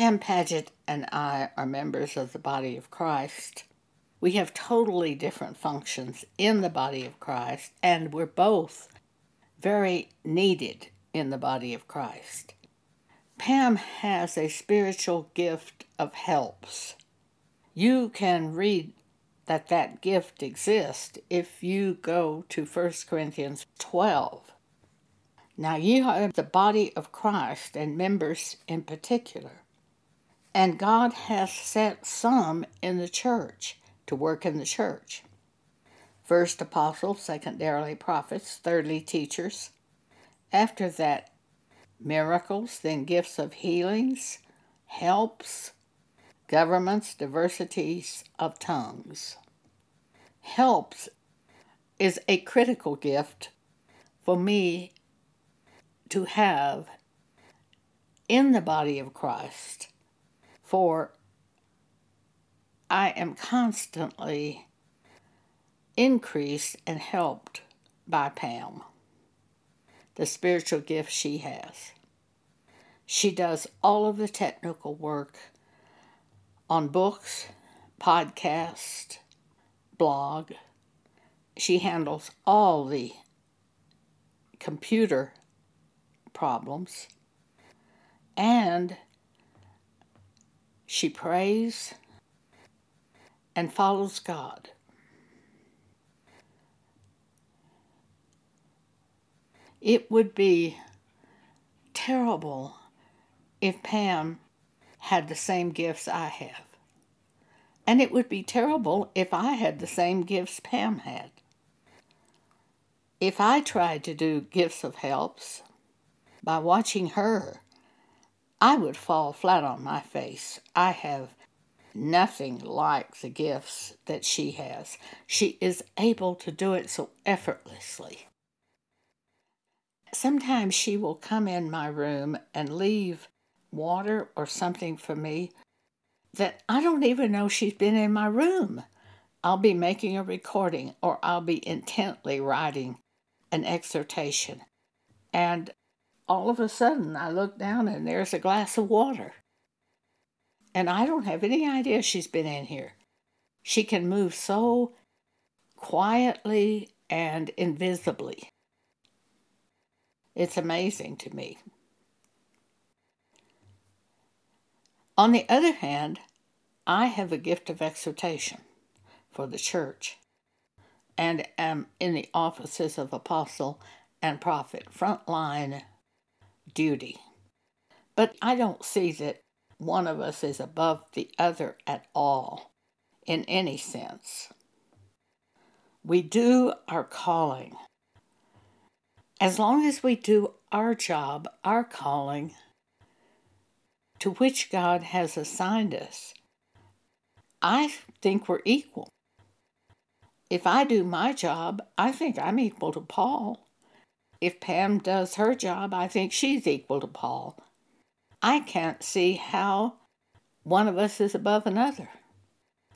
Pam Paget and I are members of the body of Christ. We have totally different functions in the body of Christ, and we're both very needed in the body of Christ. Pam has a spiritual gift of helps. You can read that that gift exists if you go to 1 Corinthians 12. Now, you are the body of Christ and members in particular. And God has set some in the church to work in the church. First, apostles, secondarily, prophets, thirdly, teachers. After that, miracles, then gifts of healings, helps, governments, diversities of tongues. Helps is a critical gift for me to have in the body of Christ, for I am constantly increased and helped by Pam, the spiritual gift she has. She does all of the technical work on books, podcast, blog. She handles all the computer problems and she prays and follows God. It would be terrible if Pam had the same gifts I have. And it would be terrible if I had the same gifts Pam had. If I tried to do gifts of helps by watching her, I would fall flat on my face. I have nothing like the gifts that she has. She is able to do it so effortlessly. Sometimes she will come in my room and leave water or something for me that I don't even know she's been in my room. I'll be making a recording or I'll be intently writing an exhortation. And all of a sudden, I look down and there's a glass of water. And I don't have any idea she's been in here. She can move so quietly and invisibly. It's amazing to me. On the other hand, I have a gift of exhortation for the church and am in the offices of apostle and prophet, frontline duty. But I don't see that one of us is above the other at all in any sense. We do our calling. As long as we do our job, our calling, to which God has assigned us, I think we're equal. If I do my job, I think I'm equal to Paul. If Pam does her job, I think she's equal to Paul. I can't see how one of us is above another.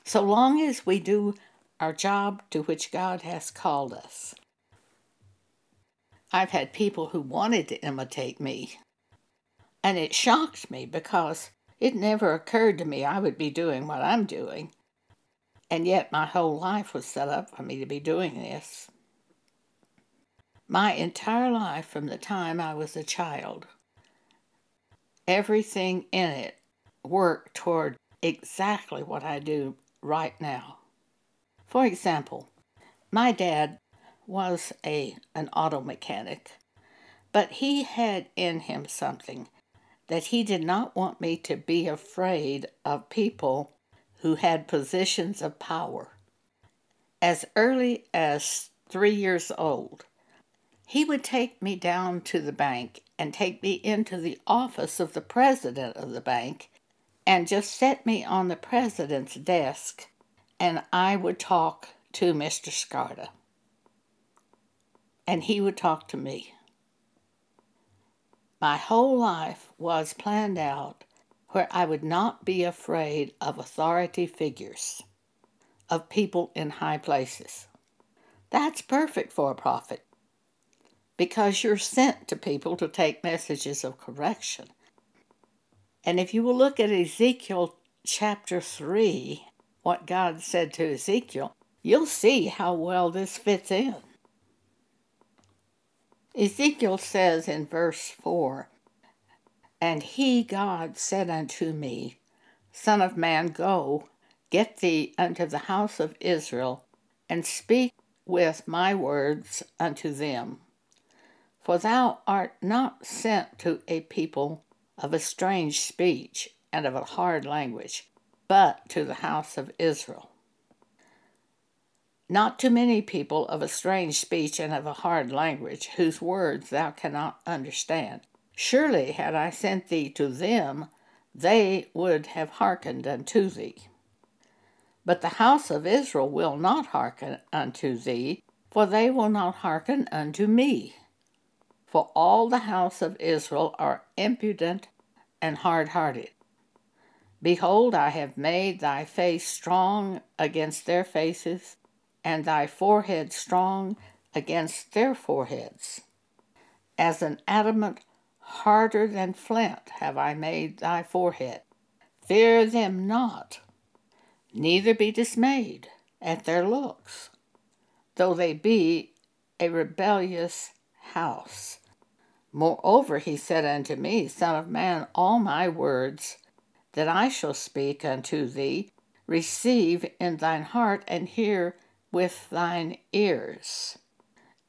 So long as we do our job to which God has called us. I've had people who wanted to imitate me and it shocked me because it never occurred to me I would be doing what I'm doing. And yet my whole life was set up for me to be doing this. My entire life from the time I was a child, everything in it worked toward exactly what I do right now. For example, my dad was a an auto mechanic, but he had in him something that he did not want me to be afraid of people who had positions of power. As early as three years old, he would take me down to the bank and take me into the office of the president of the bank and just set me on the president's desk and I would talk to Mr. Scarta. And he would talk to me. My whole life was planned out where I would not be afraid of authority figures, of people in high places. That's perfect for a prophet because you're sent to people to take messages of correction. And if you will look at Ezekiel chapter 3, what God said to Ezekiel, you'll see how well this fits in. Ezekiel says in verse 4 And he, God, said unto me, Son of man, go, get thee unto the house of Israel, and speak with my words unto them. For thou art not sent to a people of a strange speech and of a hard language, but to the house of Israel. Not to many people of a strange speech and of a hard language, whose words thou cannot understand. Surely, had I sent thee to them, they would have hearkened unto thee. But the house of Israel will not hearken unto thee, for they will not hearken unto me. For all the house of Israel are impudent and hard hearted. Behold, I have made thy face strong against their faces, and thy forehead strong against their foreheads. As an adamant harder than flint have I made thy forehead. Fear them not, neither be dismayed at their looks, though they be a rebellious house. Moreover, he said unto me, Son of man, all my words that I shall speak unto thee, receive in thine heart and hear with thine ears,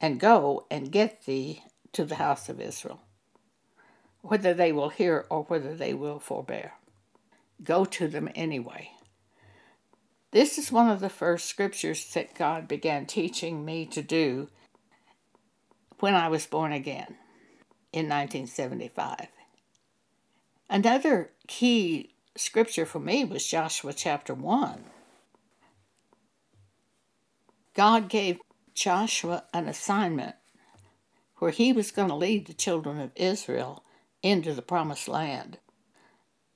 and go and get thee to the house of Israel, whether they will hear or whether they will forbear. Go to them anyway. This is one of the first scriptures that God began teaching me to do when I was born again in 1975. Another key scripture for me was Joshua chapter 1. God gave Joshua an assignment where he was going to lead the children of Israel into the promised land.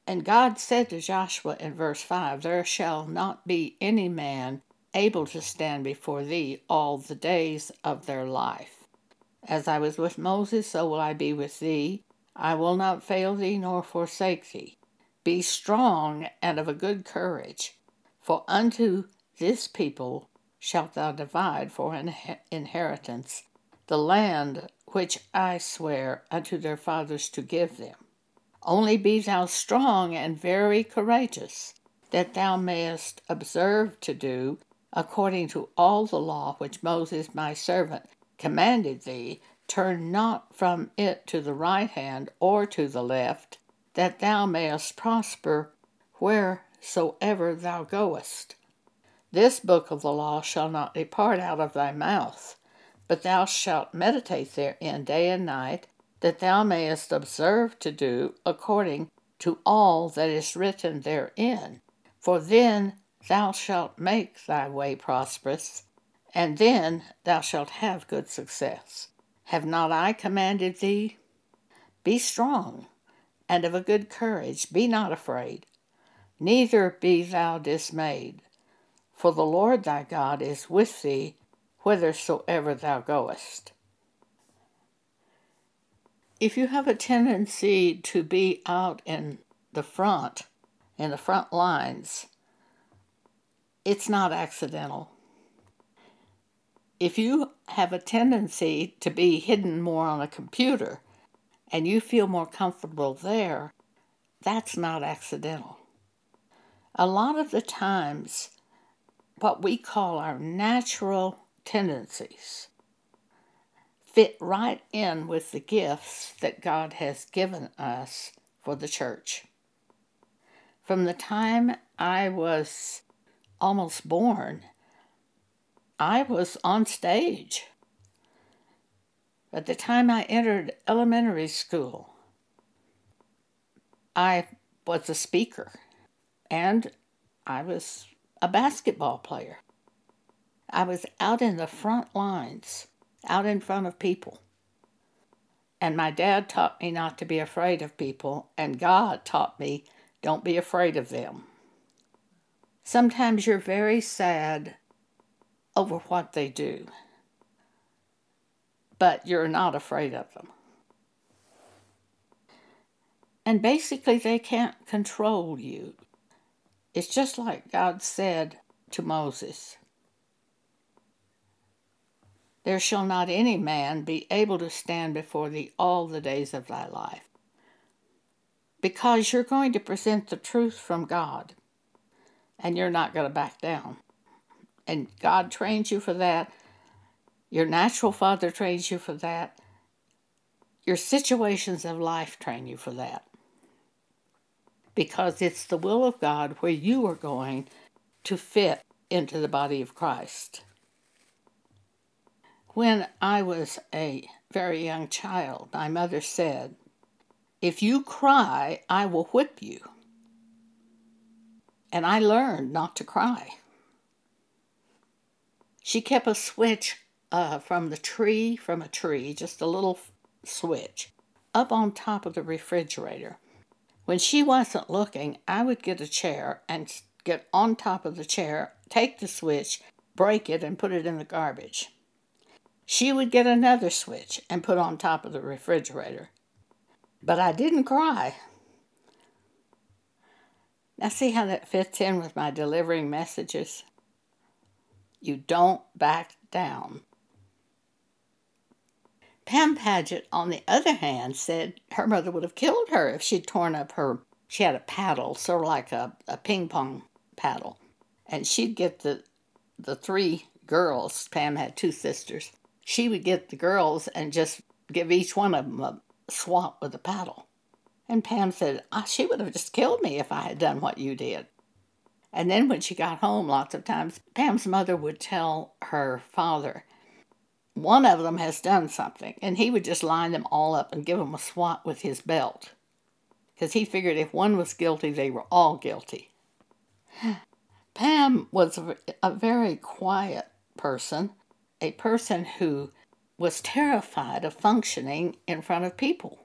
And God said to Joshua in verse 5 There shall not be any man able to stand before thee all the days of their life. As I was with Moses, so will I be with thee. I will not fail thee nor forsake thee. Be strong and of a good courage, for unto this people shalt thou divide for an inheritance the land which I swear unto their fathers to give them. Only be thou strong and very courageous, that thou mayest observe to do according to all the law which Moses my servant commanded thee. Turn not from it to the right hand or to the left, that thou mayest prosper wheresoever thou goest. This book of the law shall not depart out of thy mouth, but thou shalt meditate therein day and night, that thou mayest observe to do according to all that is written therein. For then thou shalt make thy way prosperous, and then thou shalt have good success. Have not I commanded thee? Be strong and of a good courage, be not afraid, neither be thou dismayed for the Lord thy God is with thee whithersoever thou goest. If you have a tendency to be out in the front, in the front lines, it's not accidental. If you have a tendency to be hidden more on a computer and you feel more comfortable there, that's not accidental. A lot of the times, what we call our natural tendencies fit right in with the gifts that God has given us for the church. From the time I was almost born, I was on stage. At the time I entered elementary school, I was a speaker and I was a basketball player. I was out in the front lines, out in front of people. And my dad taught me not to be afraid of people, and God taught me don't be afraid of them. Sometimes you're very sad over what they do, but you're not afraid of them. And basically, they can't control you. It's just like God said to Moses There shall not any man be able to stand before thee all the days of thy life. Because you're going to present the truth from God, and you're not going to back down. And God trains you for that. Your natural father trains you for that. Your situations of life train you for that because it's the will of God where you are going to fit into the body of Christ. When I was a very young child, my mother said, If you cry, I will whip you. And I learned not to cry. She kept a switch uh, from the tree, from a tree, just a little switch, up on top of the refrigerator. When she wasn't looking, I would get a chair and get on top of the chair, take the switch, break it, and put it in the garbage. She would get another switch and put on top of the refrigerator. But I didn't cry. Now, see how that fits in with my delivering messages? You don't back down. Pam Paget, on the other hand, said her mother would have killed her if she'd torn up her. She had a paddle, sort of like a, a ping pong paddle, and she'd get the the three girls. Pam had two sisters. She would get the girls and just give each one of them a swat with a paddle. And Pam said, oh, She would have just killed me if I had done what you did. And then when she got home, lots of times, Pam's mother would tell her father, one of them has done something, and he would just line them all up and give them a swat with his belt. Because he figured if one was guilty, they were all guilty. Pam was a, very quiet person, a person who was terrified of functioning in front of people.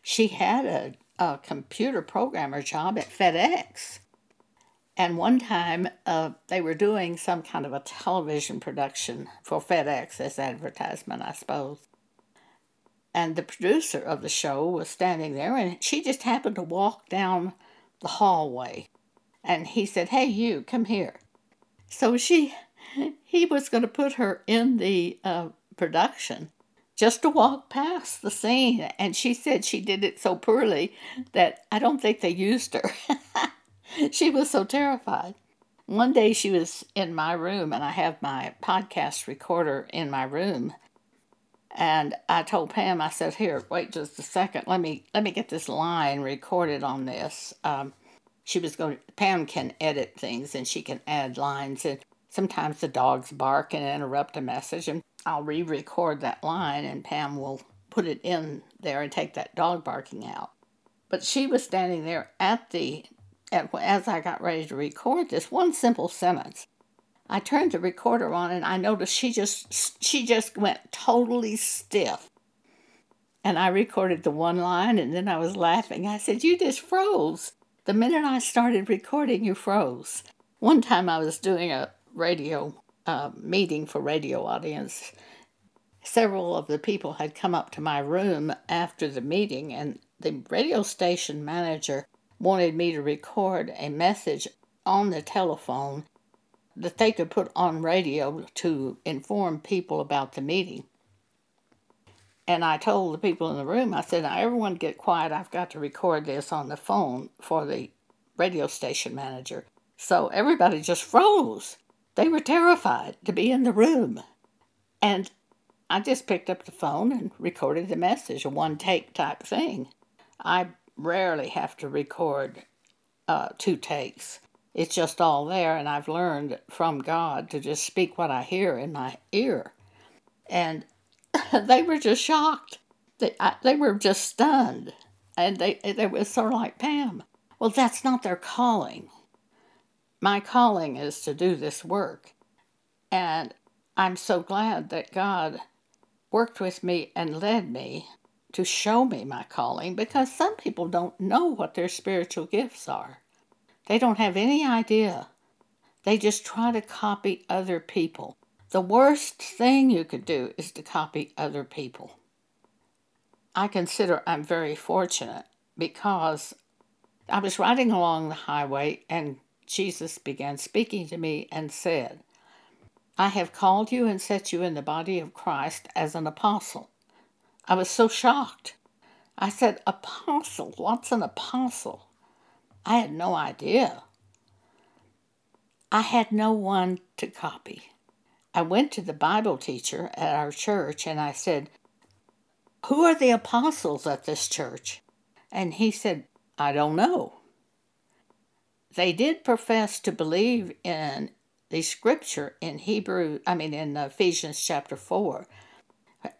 She had a, a computer programmer job at FedEx and one time uh, they were doing some kind of a television production for FedEx as advertisement, I suppose. And the producer of the show was standing there, and she just happened to walk down the hallway. And he said, Hey, you, come here. So she, he was going to put her in the uh, production just to walk past the scene. And she said she did it so poorly that I don't think they used her. she was so terrified. One day she was in my room, and I have my podcast recorder in my room. And I told Pam, I said, "Here, wait just a second. Let me let me get this line recorded on this." Um, she was going. Pam can edit things, and she can add lines. And sometimes the dogs bark and interrupt a message, and I'll re-record that line, and Pam will put it in there and take that dog barking out. But she was standing there at the as I got ready to record this one simple sentence. I turned the recorder on and I noticed she just she just went totally stiff. And I recorded the one line and then I was laughing. I said, "You just froze. The minute I started recording, you froze." One time I was doing a radio uh, meeting for radio audience. Several of the people had come up to my room after the meeting, and the radio station manager wanted me to record a message on the telephone that they could put on radio to inform people about the meeting. And I told the people in the room, I said, now everyone get quiet. I've got to record this on the phone for the radio station manager. So everybody just froze. They were terrified to be in the room. And I just picked up the phone and recorded the message, a one take type thing. I rarely have to record uh, two takes. It's just all there, and I've learned from God to just speak what I hear in my ear. And they were just shocked. They, I, they were just stunned. And they, they were sort of like, Pam, well, that's not their calling. My calling is to do this work. And I'm so glad that God worked with me and led me to show me my calling because some people don't know what their spiritual gifts are. They don't have any idea. They just try to copy other people. The worst thing you could do is to copy other people. I consider I'm very fortunate because I was riding along the highway and Jesus began speaking to me and said, I have called you and set you in the body of Christ as an apostle. I was so shocked. I said, Apostle? What's an apostle? I had no idea. I had no one to copy. I went to the Bible teacher at our church and I said, Who are the apostles at this church? And he said, I don't know. They did profess to believe in the scripture in Hebrew, I mean, in Ephesians chapter 4.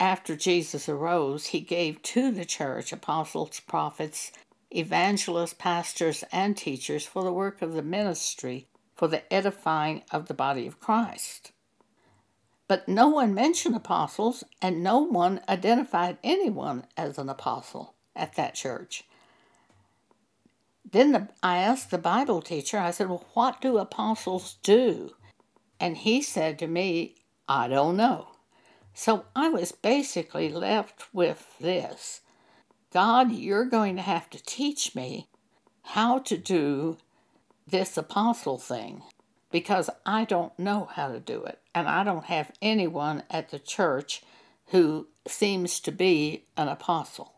After Jesus arose, he gave to the church apostles, prophets, evangelists, pastors, and teachers for the work of the ministry, for the edifying of the body of Christ. But no one mentioned apostles, and no one identified anyone as an apostle at that church. Then the, I asked the Bible teacher, I said, Well, what do apostles do? And he said to me, I don't know. So I was basically left with this God, you're going to have to teach me how to do this apostle thing because I don't know how to do it. And I don't have anyone at the church who seems to be an apostle.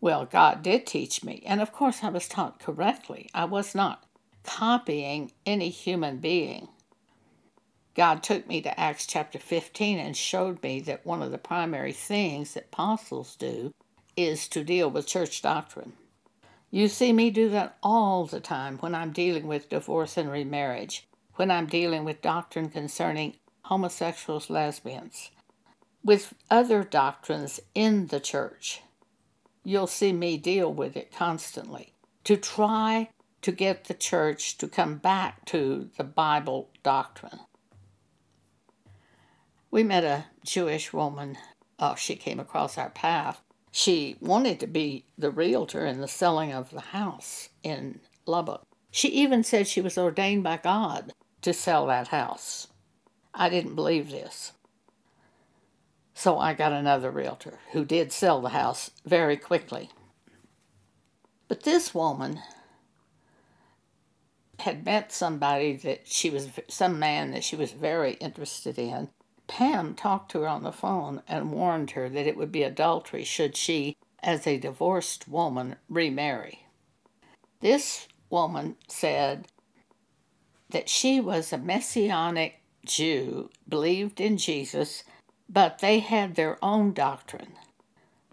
Well, God did teach me, and of course I was taught correctly. I was not copying any human being. God took me to Acts chapter 15 and showed me that one of the primary things that apostles do is to deal with church doctrine. You see me do that all the time when I'm dealing with divorce and remarriage, when I'm dealing with doctrine concerning homosexuals, lesbians, with other doctrines in the church you'll see me deal with it constantly to try to get the church to come back to the Bible doctrine. We met a Jewish woman. Oh, she came across our path. She wanted to be the realtor in the selling of the house in Lubbock. She even said she was ordained by God to sell that house. I didn't believe this. So I got another realtor who did sell the house very quickly. But this woman had met somebody that she was, some man that she was very interested in. Pam talked to her on the phone and warned her that it would be adultery should she, as a divorced woman, remarry. This woman said that she was a messianic Jew, believed in Jesus, but they had their own doctrine.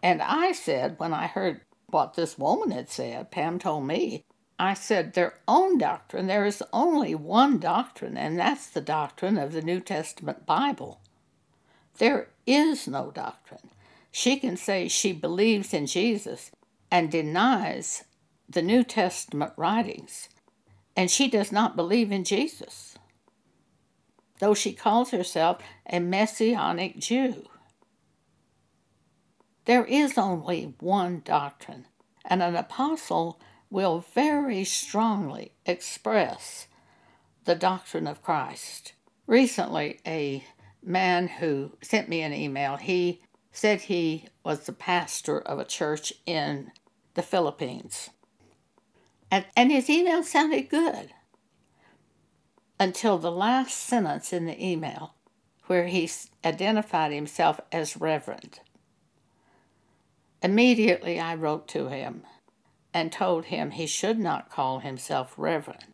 And I said, when I heard what this woman had said, Pam told me, I said, their own doctrine. There is only one doctrine, and that's the doctrine of the New Testament Bible. There is no doctrine. She can say she believes in Jesus and denies the New Testament writings, and she does not believe in Jesus though she calls herself a Messianic Jew. There is only one doctrine, and an apostle will very strongly express the doctrine of Christ. Recently, a man who sent me an email, he said he was the pastor of a church in the Philippines. And, and his email sounded good until the last sentence in the email, where he identified himself as Reverend. Immediately I wrote to him and told him he should not call himself Reverend.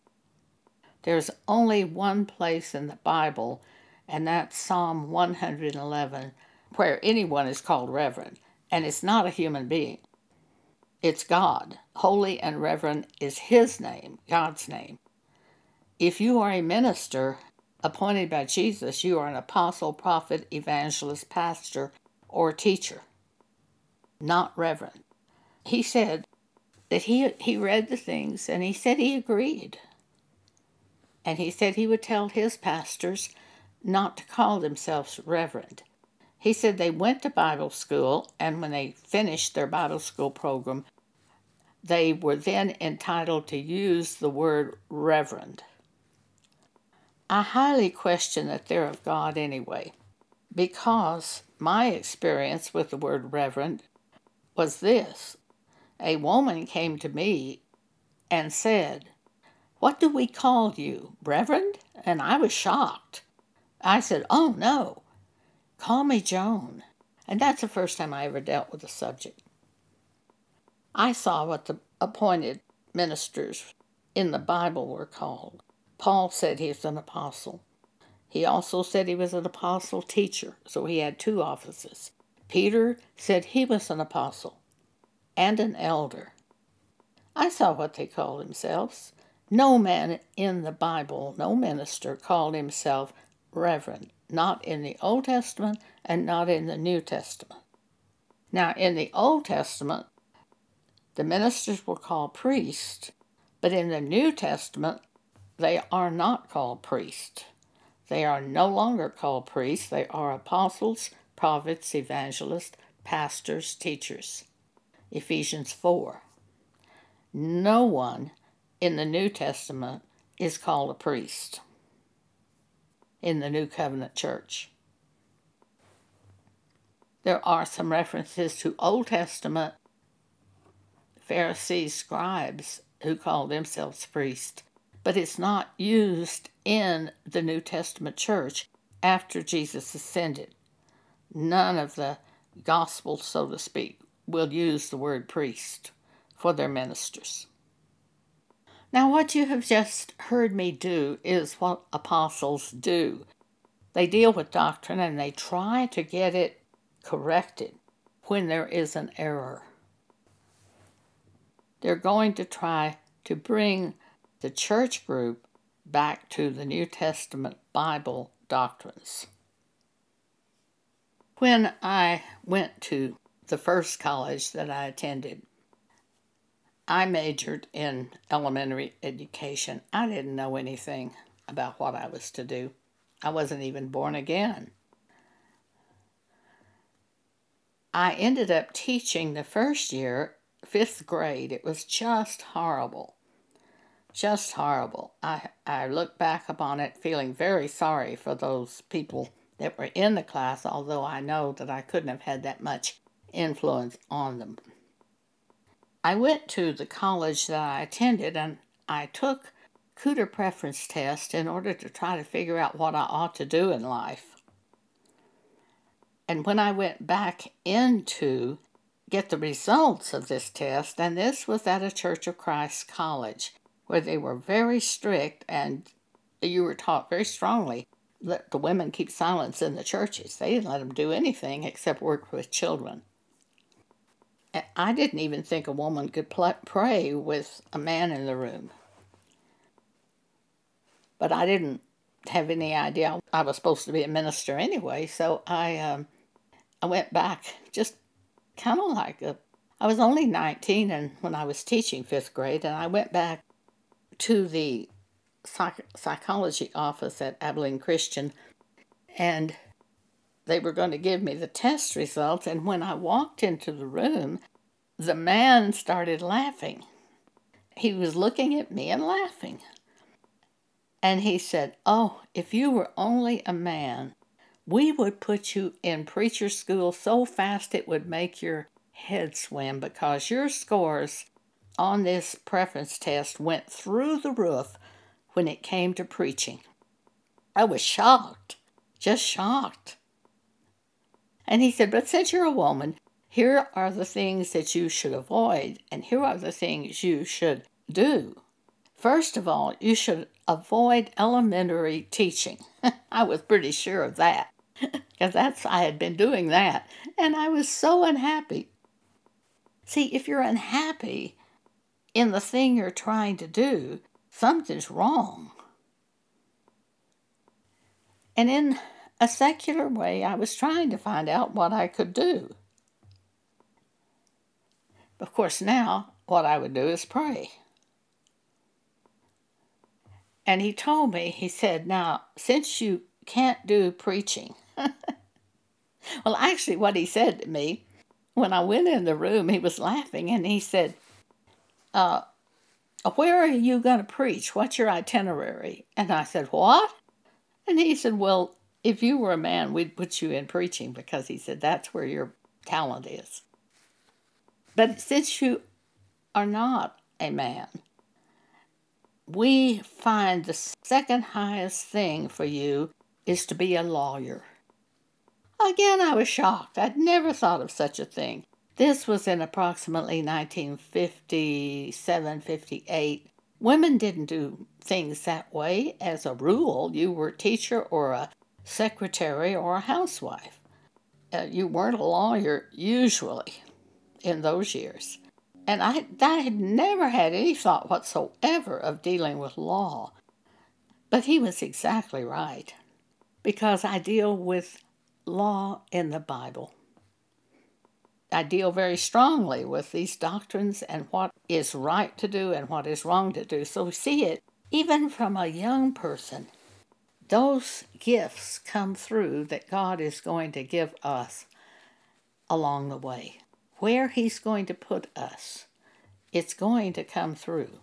There's only one place in the Bible, and that's Psalm 111, where anyone is called Reverend, and it's not a human being. It's God. Holy and Reverend is His name, God's name. If you are a minister appointed by Jesus, you are an apostle, prophet, evangelist, pastor, or teacher, not reverend. He said that he, he read the things and he said he agreed. And he said he would tell his pastors not to call themselves reverend. He said they went to Bible school, and when they finished their Bible school program, they were then entitled to use the word reverend. I highly question that they're of God anyway, because my experience with the word reverend was this a woman came to me and said, What do we call you, Reverend? And I was shocked. I said, Oh, no, call me Joan. And that's the first time I ever dealt with the subject. I saw what the appointed ministers in the Bible were called. Paul said he was an apostle. He also said he was an apostle teacher, so he had two offices. Peter said he was an apostle and an elder. I saw what they called themselves. No man in the Bible, no minister, called himself reverend, not in the Old Testament and not in the New Testament. Now, in the Old Testament, the ministers were called priests, but in the New Testament, they are not called priests. They are no longer called priests, they are apostles, prophets, evangelists, pastors, teachers. Ephesians 4. No one in the New Testament is called a priest in the New Covenant Church. There are some references to Old Testament Pharisees, scribes who called themselves priests, but it's not used in the New Testament church after Jesus ascended. None of the Gospels, so to speak, will use the word priest for their ministers. Now, what you have just heard me do is what apostles do. They deal with doctrine and they try to get it corrected when there is an error. They're going to try to bring the church group back to the New Testament Bible doctrines. When I went to the first college that I attended, I majored in elementary education. I didn't know anything about what I was to do. I wasn't even born again. I ended up teaching the first year, fifth grade. It was just horrible. Just horrible. I, I look back upon it feeling very sorry for those people that were in the class, although I know that I couldn't have had that much influence on them. I went to the college that I attended and I took Kuder preference test in order to try to figure out what I ought to do in life. And when I went back in to get the results of this test, and this was at a Church of Christ college where they were very strict and you were taught very strongly that the women keep silence in the churches. They didn't let them do anything except work with children. I didn't even think a woman could pray with a man in the room. But I didn't have any idea I was supposed to be a minister anyway, so I um, I went back just kind of like a I was only 19 and when I was teaching 5th grade and I went back to the psych- psychology office at Abilene Christian and they were going to give me the test results. And when I walked into the room, the man started laughing. He was looking at me and laughing. And he said, Oh, if you were only a man, we would put you in preacher school so fast it would make your head swim because your scores on this preference test went through the roof when it came to preaching. I was shocked, just shocked. And he said, But since you're a woman, here are the things that you should avoid, and here are the things you should do. First of all, you should avoid elementary teaching. I was pretty sure of that because that's I had been doing that, and I was so unhappy. See, if you're unhappy in the thing you're trying to do, something's wrong. And in a secular way, I was trying to find out what I could do. Of course, now what I would do is pray. And he told me, he said, Now, since you can't do preaching, well, actually, what he said to me, when I went in the room, he was laughing and he said, uh, Where are you going to preach? What's your itinerary? And I said, What? And he said, Well, if you were a man, we'd put you in preaching because he said that's where your talent is. But since you are not a man. We find the second highest thing for you is to be a lawyer. Again, I was shocked. I'd never thought of such a thing. This was in approximately 1957 58. Women didn't do things that way as a rule. You were a teacher or a secretary or a housewife. Uh, you weren't a lawyer usually in those years. And I, I had never had any thought whatsoever of dealing with law. But he was exactly right because I deal with law in the Bible. I deal very strongly with these doctrines and what is right to do and what is wrong to do. So see it even from a young person. Those gifts come through that God is going to give us along the way. Where He's going to put us, it's going to come through.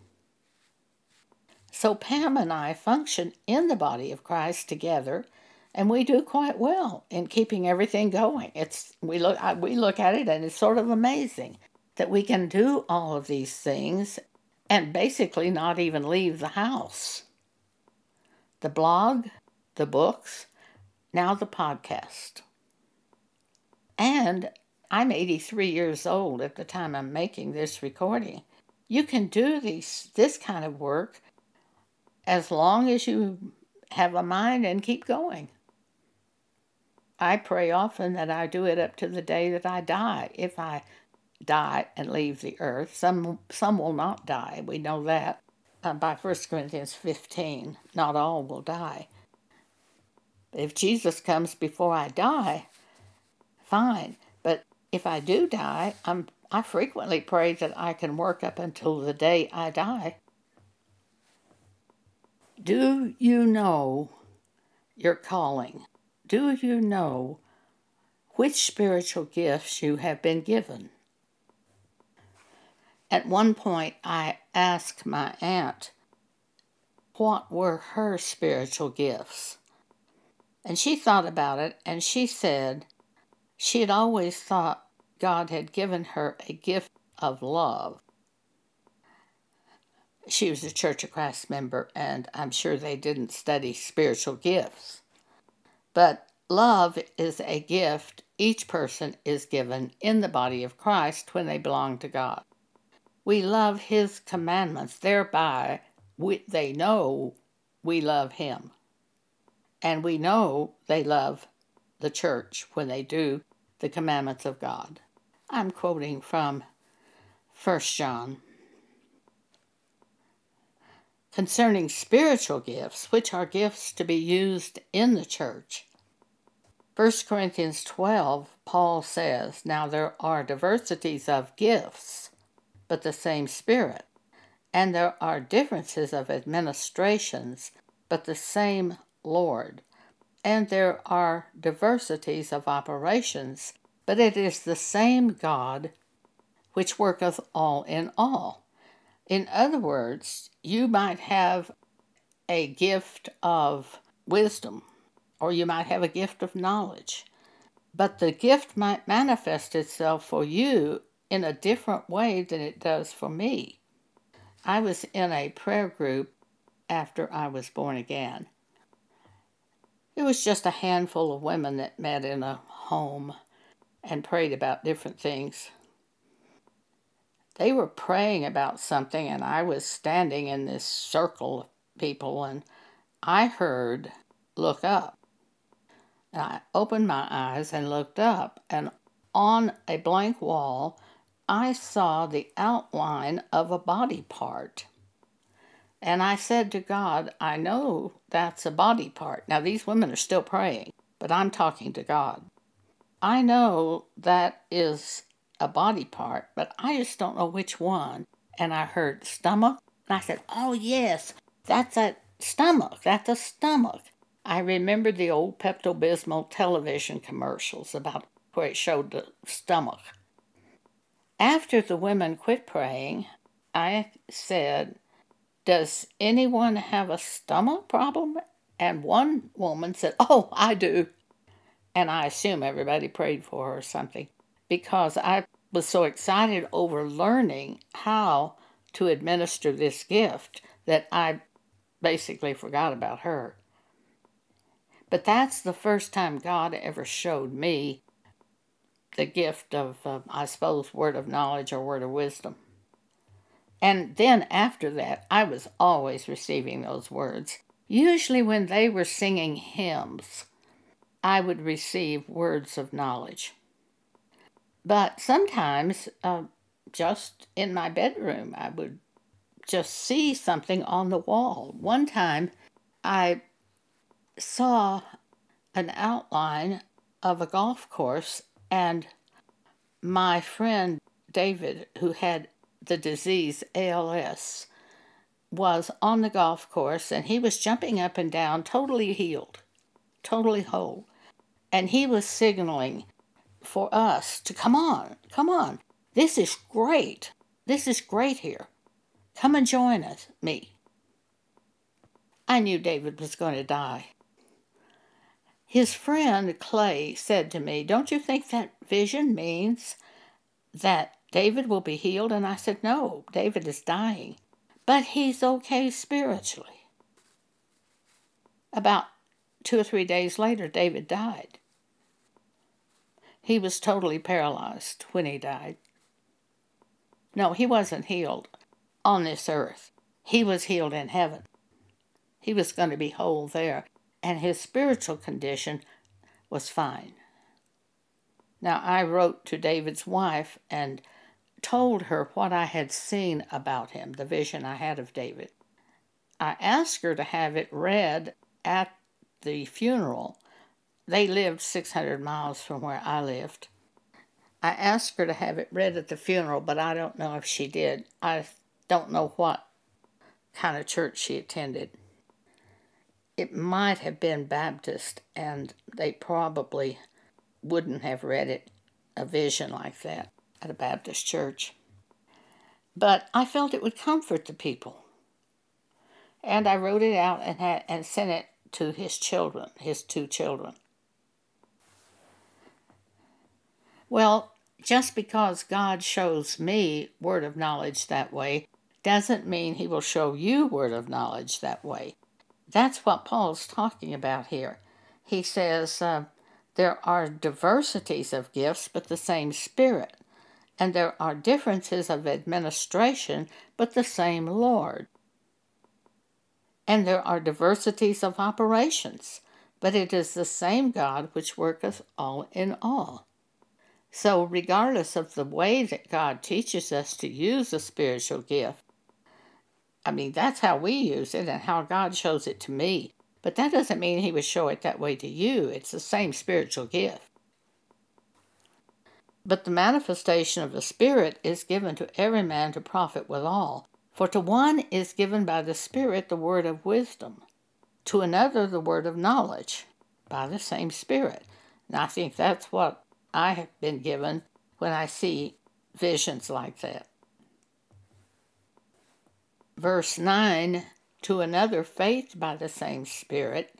So Pam and I function in the body of Christ together and we do quite well in keeping everything going. It's we look we look at it and it's sort of amazing that we can do all of these things and basically not even leave the house. The blog, the books, now the podcast. And I'm 83 years old at the time I'm making this recording. You can do these this kind of work as long as you have a mind and keep going. I pray often that I do it up to the day that I die. If I die and leave the earth, some some will not die. We know that uh, by 1 Corinthians 15. Not all will die. If Jesus comes before I die, fine. But if I do die, I'm I frequently pray that I can work up until the day I die. Do you know your calling? Do you know which spiritual gifts you have been given? At one point, I asked my aunt what were her spiritual gifts. And she thought about it and she said she had always thought God had given her a gift of love. She was a Church of Christ member, and I'm sure they didn't study spiritual gifts. But love is a gift each person is given in the body of Christ when they belong to God. We love His commandments, thereby we, they know we love Him. And we know they love the church when they do the commandments of God. I'm quoting from 1 John. Concerning spiritual gifts, which are gifts to be used in the church, 1 Corinthians 12, Paul says, Now there are diversities of gifts, but the same Spirit. And there are differences of administrations, but the same Lord. And there are diversities of operations, but it is the same God which worketh all in all. In other words, you might have a gift of wisdom or you might have a gift of knowledge. But the gift might manifest itself for you in a different way than it does for me. I was in a prayer group after I was born again. It was just a handful of women that met in a home and prayed about different things. They were praying about something, and I was standing in this circle of people, and I heard, Look up. And I opened my eyes and looked up, and on a blank wall, I saw the outline of a body part. And I said to God, I know that's a body part. Now, these women are still praying, but I'm talking to God. I know that is a body part, but I just don't know which one. And I heard stomach. And I said, Oh, yes, that's a stomach. That's a stomach. I remember the old Pepto Bismol television commercials about where it showed the stomach. After the women quit praying, I said, Does anyone have a stomach problem? And one woman said, Oh, I do. And I assume everybody prayed for her or something because I was so excited over learning how to administer this gift that I basically forgot about her. But that's the first time God ever showed me the gift of, uh, I suppose, word of knowledge or word of wisdom. And then after that, I was always receiving those words. Usually, when they were singing hymns, I would receive words of knowledge. But sometimes, uh, just in my bedroom, I would just see something on the wall. One time, I saw an outline of a golf course, and my friend David, who had the disease ALS, was on the golf course and he was jumping up and down, totally healed, totally whole. And he was signaling for us to come on, come on. This is great. This is great here. Come and join us, me. I knew David was going to die. His friend Clay said to me, Don't you think that vision means that David will be healed? And I said, No, David is dying, but he's okay spiritually. About two or three days later, David died. He was totally paralyzed when he died. No, he wasn't healed on this earth. He was healed in heaven. He was going to be whole there, and his spiritual condition was fine. Now, I wrote to David's wife and told her what I had seen about him, the vision I had of David. I asked her to have it read at the funeral they lived 600 miles from where I lived. I asked her to have it read at the funeral, but I don't know if she did. I don't know what kind of church she attended. It might have been Baptist, and they probably wouldn't have read it, a vision like that, at a Baptist church. But I felt it would comfort the people. And I wrote it out and, had, and sent it to his children, his two children. Well, just because God shows me word of knowledge that way doesn't mean he will show you word of knowledge that way. That's what Paul's talking about here. He says uh, there are diversities of gifts, but the same Spirit. And there are differences of administration, but the same Lord. And there are diversities of operations, but it is the same God which worketh all in all. So, regardless of the way that God teaches us to use a spiritual gift, I mean, that's how we use it and how God shows it to me. But that doesn't mean He would show it that way to you. It's the same spiritual gift. But the manifestation of the Spirit is given to every man to profit withal. For to one is given by the Spirit the word of wisdom, to another the word of knowledge by the same Spirit. And I think that's what I have been given when I see visions like that. Verse 9 To another, faith by the same Spirit,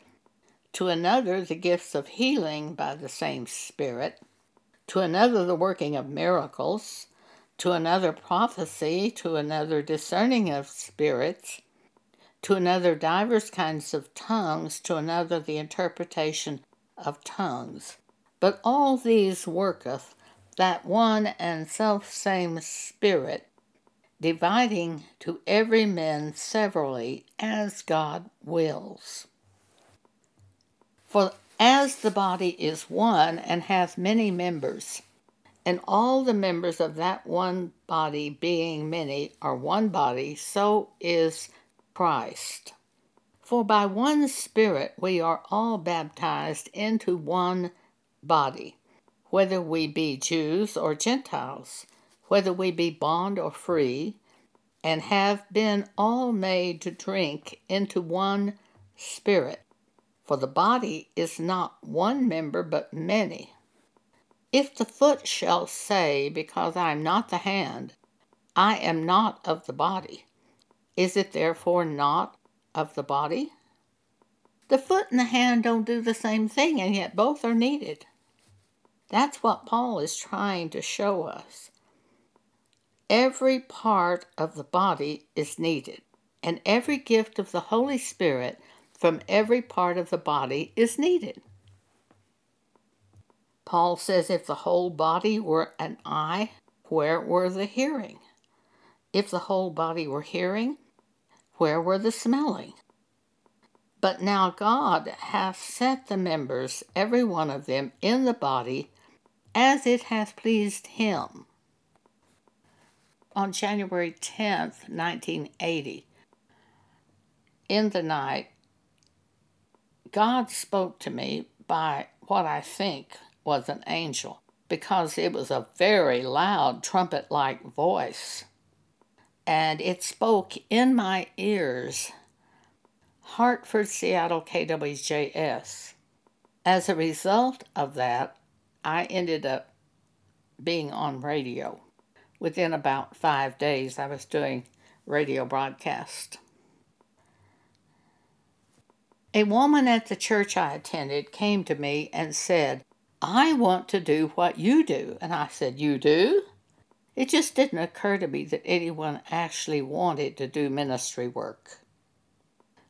to another, the gifts of healing by the same Spirit, to another, the working of miracles, to another, prophecy, to another, discerning of spirits, to another, divers kinds of tongues, to another, the interpretation of tongues. But all these worketh that one and self same Spirit, dividing to every man severally as God wills. For as the body is one and hath many members, and all the members of that one body, being many, are one body, so is Christ. For by one Spirit we are all baptized into one body, whether we be Jews or Gentiles, whether we be bond or free, and have been all made to drink into one spirit. For the body is not one member, but many. If the foot shall say, Because I am not the hand, I am not of the body, is it therefore not of the body? The foot and the hand don't do the same thing, and yet both are needed. That's what Paul is trying to show us. Every part of the body is needed, and every gift of the Holy Spirit from every part of the body is needed. Paul says if the whole body were an eye, where were the hearing? If the whole body were hearing, where were the smelling? But now God hath set the members, every one of them, in the body as it hath pleased him. On January 10th, 1980, in the night, God spoke to me by what I think was an angel because it was a very loud trumpet like voice. And it spoke in my ears Hartford, Seattle, KWJS. As a result of that, I ended up being on radio. Within about five days, I was doing radio broadcast. A woman at the church I attended came to me and said, I want to do what you do. And I said, You do? It just didn't occur to me that anyone actually wanted to do ministry work.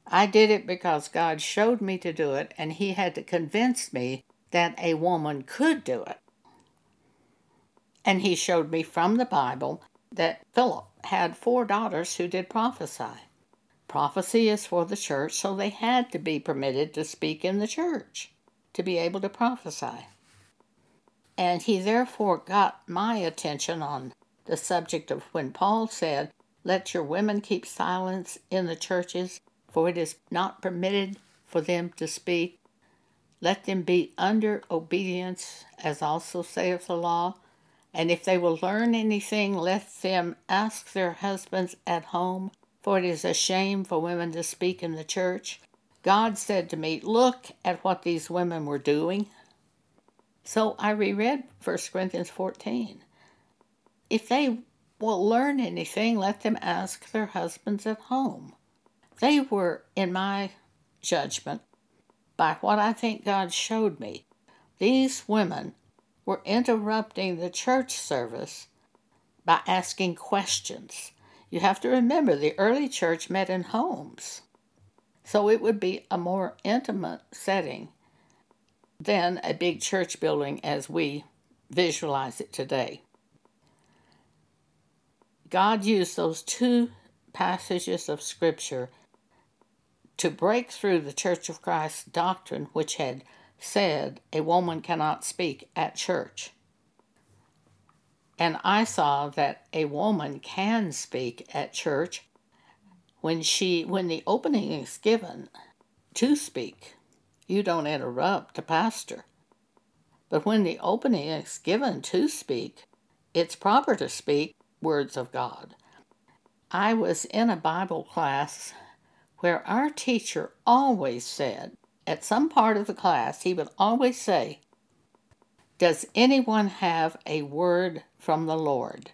I did it because God showed me to do it, and He had to convince me that a woman could do it. And He showed me from the Bible that Philip had four daughters who did prophesy. Prophecy is for the church, so they had to be permitted to speak in the church to be able to prophesy. And he therefore got my attention on the subject of when Paul said, Let your women keep silence in the churches, for it is not permitted for them to speak. Let them be under obedience, as also saith the law. And if they will learn anything, let them ask their husbands at home for it is a shame for women to speak in the church. God said to me, Look at what these women were doing. So I reread 1 Corinthians 14. If they will learn anything, let them ask their husbands at home. They were, in my judgment, by what I think God showed me, these women were interrupting the church service by asking questions you have to remember the early church met in homes. So it would be a more intimate setting than a big church building as we visualize it today. God used those two passages of Scripture to break through the Church of Christ doctrine, which had said a woman cannot speak at church. And I saw that a woman can speak at church when she when the opening is given to speak. You don't interrupt the pastor. But when the opening is given to speak, it's proper to speak words of God. I was in a Bible class where our teacher always said, at some part of the class, he would always say, Does anyone have a word from the Lord.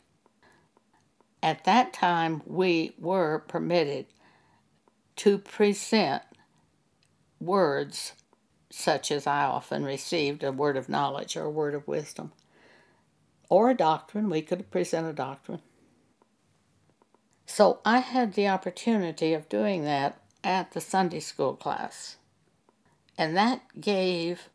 At that time, we were permitted to present words such as I often received a word of knowledge or a word of wisdom, or a doctrine. We could present a doctrine. So I had the opportunity of doing that at the Sunday school class. And that gave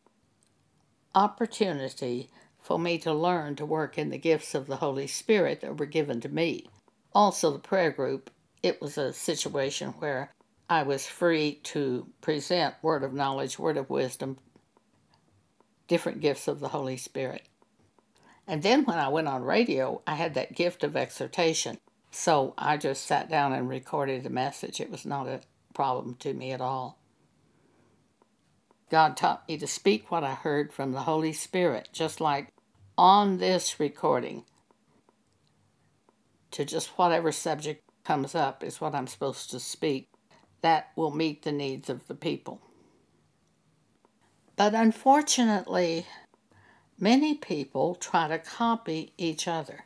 opportunity for me to learn to work in the gifts of the Holy Spirit that were given to me. Also, the prayer group, it was a situation where I was free to present word of knowledge, word of wisdom, different gifts of the Holy Spirit. And then when I went on radio, I had that gift of exhortation. So I just sat down and recorded the message. It was not a problem to me at all. God taught me to speak what I heard from the Holy Spirit, just like on this recording, to just whatever subject comes up is what I'm supposed to speak. That will meet the needs of the people. But unfortunately, many people try to copy each other.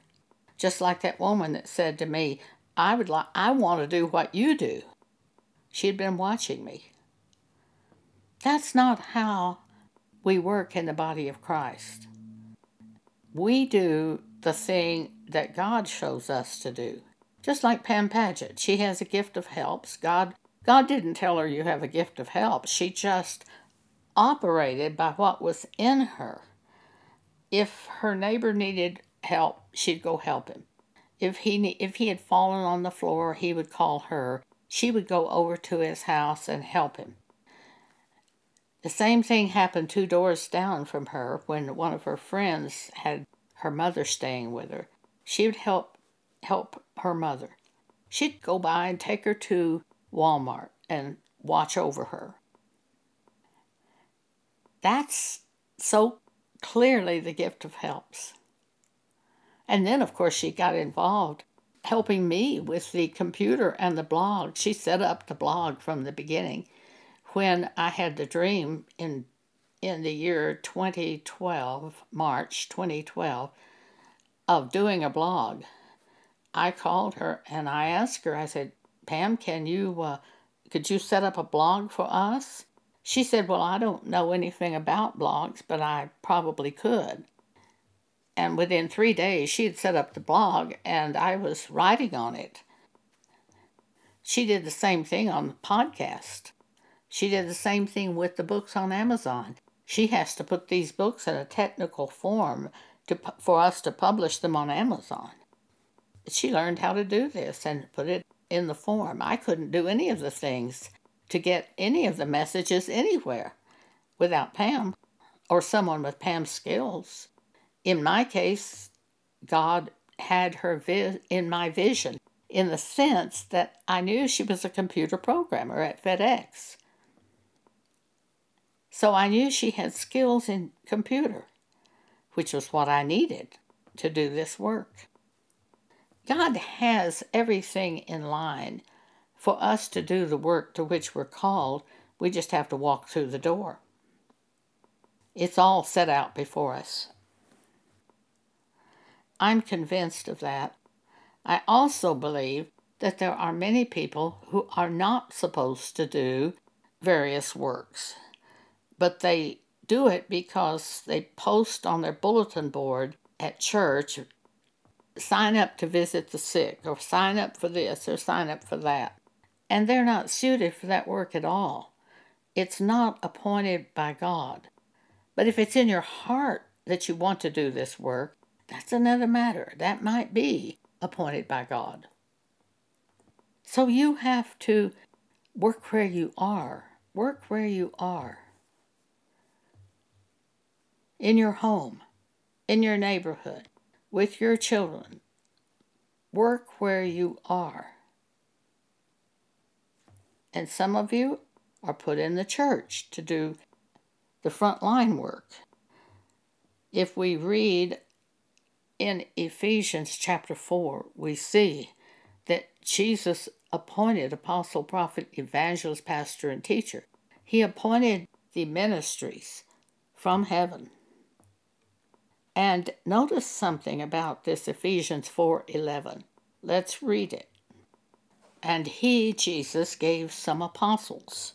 Just like that woman that said to me, I would like I want to do what you do. She'd been watching me. That's not how we work in the body of Christ. We do the thing that God shows us to do. Just like Pam Paget, she has a gift of helps. God God didn't tell her you have a gift of help. She just operated by what was in her. If her neighbor needed help, she'd go help him. If he if he had fallen on the floor, he would call her. She would go over to his house and help him. The same thing happened two doors down from her when one of her friends had her mother staying with her. She would help help her mother. She'd go by and take her to Walmart and watch over her. That's so clearly the gift of helps. And then, of course, she got involved helping me with the computer and the blog. She set up the blog from the beginning. When I had the dream in in the year 2012, March 2012, of doing a blog, I called her and I asked her, I said, Pam, can you, uh, could you set up a blog for us? She said, Well, I don't know anything about blogs, but I probably could. And within three days, she had set up the blog and I was writing on it. She did the same thing on the podcast. She did the same thing with the books on Amazon. She has to put these books in a technical form to, for us to publish them on Amazon. She learned how to do this and put it in the form. I couldn't do any of the things to get any of the messages anywhere without Pam or someone with Pam's skills. In my case, God had her vi- in my vision in the sense that I knew she was a computer programmer at FedEx. So I knew she had skills in computer, which was what I needed to do this work. God has everything in line for us to do the work to which we're called. We just have to walk through the door. It's all set out before us. I'm convinced of that. I also believe that there are many people who are not supposed to do various works, but they do it because they post on their bulletin board at church sign up to visit the sick, or sign up for this, or sign up for that. And they're not suited for that work at all. It's not appointed by God. But if it's in your heart that you want to do this work, that's another matter. That might be appointed by God. So you have to work where you are. Work where you are. In your home, in your neighborhood, with your children. Work where you are. And some of you are put in the church to do the front line work. If we read in Ephesians chapter 4, we see that Jesus appointed apostle, prophet, evangelist, pastor, and teacher. He appointed the ministries from heaven and notice something about this Ephesians 4:11. Let's read it. And he, Jesus, gave some apostles,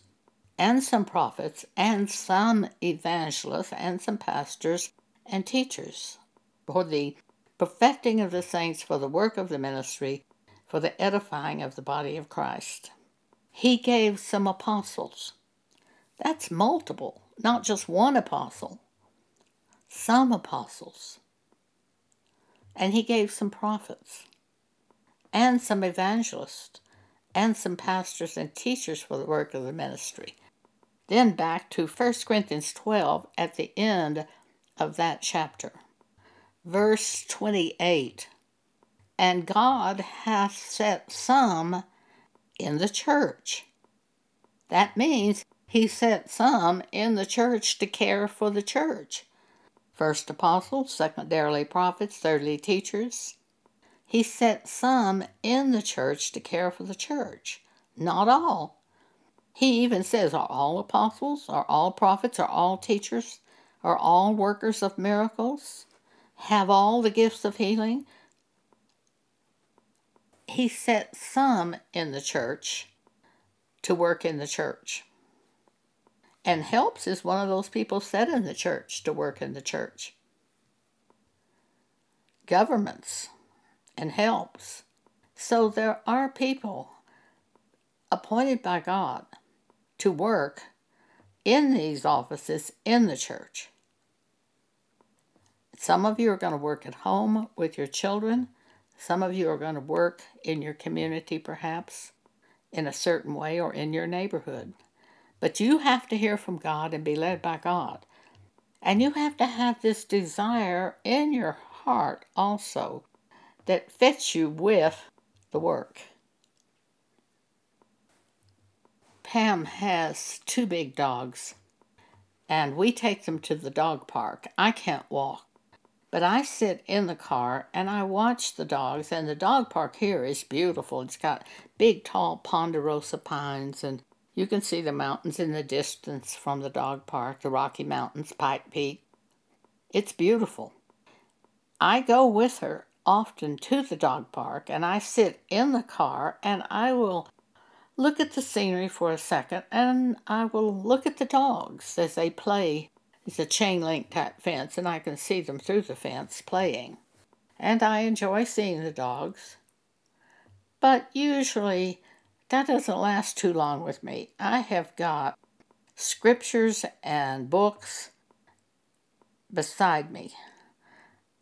and some prophets, and some evangelists, and some pastors and teachers for the perfecting of the saints, for the work of the ministry, for the edifying of the body of Christ. He gave some apostles. That's multiple, not just one apostle some apostles, and he gave some prophets, and some evangelists, and some pastors and teachers for the work of the ministry. Then back to 1 Corinthians 12 at the end of that chapter. Verse 28 And God hath set some in the church. That means he set some in the church to care for the church first apostles, secondarily prophets, thirdly teachers. He set some in the church to care for the church, not all. He even says, Are all apostles? Are all prophets? Are all teachers? Are all workers of miracles? Have all the gifts of healing? He set some in the church to work in the church. And helps is one of those people set in the church to work in the church. Governments and helps. So there are people appointed by God to work in these offices in the church. Some of you are going to work at home with your children. Some of you are going to work in your community, perhaps, in a certain way or in your neighborhood. But you have to hear from God and be led by God. And you have to have this desire in your heart also that fits you with the work. Pam has two big dogs, and we take them to the dog park. I can't walk, but I sit in the car and I watch the dogs, and the dog park here is beautiful. It's got big, tall ponderosa pines, and you can see the mountains in the distance from the dog park, the Rocky Mountains, Pike Peak. It's beautiful. I go with her often to the dog park, and I sit in the car and I will look at the scenery for a second, and I will look at the dogs as they play. It's a chain link type fence, and I can see them through the fence playing. And I enjoy seeing the dogs. But usually that doesn't last too long with me. I have got scriptures and books beside me.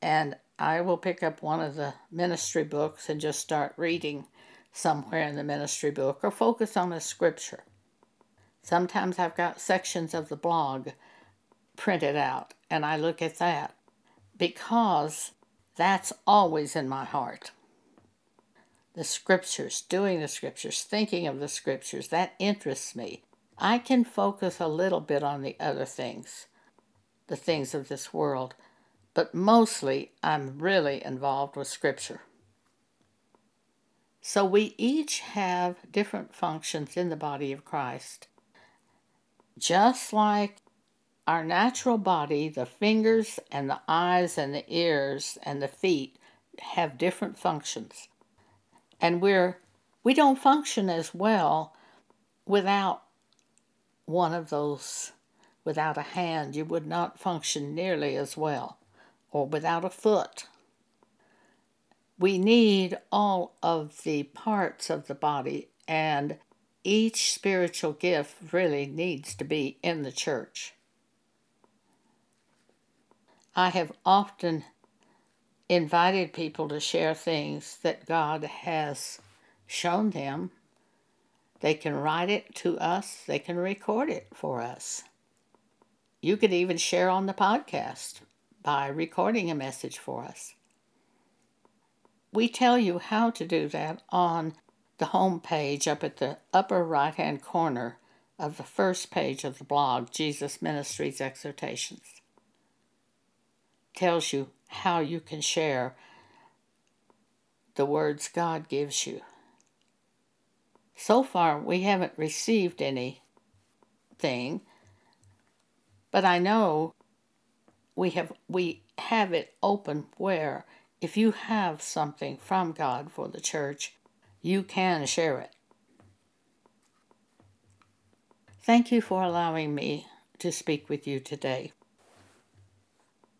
And I will pick up one of the ministry books and just start reading somewhere in the ministry book or focus on a scripture. Sometimes I've got sections of the blog printed out and I look at that because that's always in my heart. The scriptures, doing the scriptures, thinking of the scriptures, that interests me. I can focus a little bit on the other things, the things of this world, but mostly I'm really involved with scripture. So we each have different functions in the body of Christ. Just like our natural body, the fingers and the eyes and the ears and the feet have different functions. And we're we don't function as well without one of those without a hand you would not function nearly as well or without a foot we need all of the parts of the body, and each spiritual gift really needs to be in the church. I have often invited people to share things that God has shown them. They can write it to us, they can record it for us. You could even share on the podcast by recording a message for us. We tell you how to do that on the home page up at the upper right hand corner of the first page of the blog, Jesus Ministries Exhortations. Tells you how you can share the words God gives you. So far, we haven't received anything, but I know we have we have it open where if you have something from God for the church, you can share it. Thank you for allowing me to speak with you today.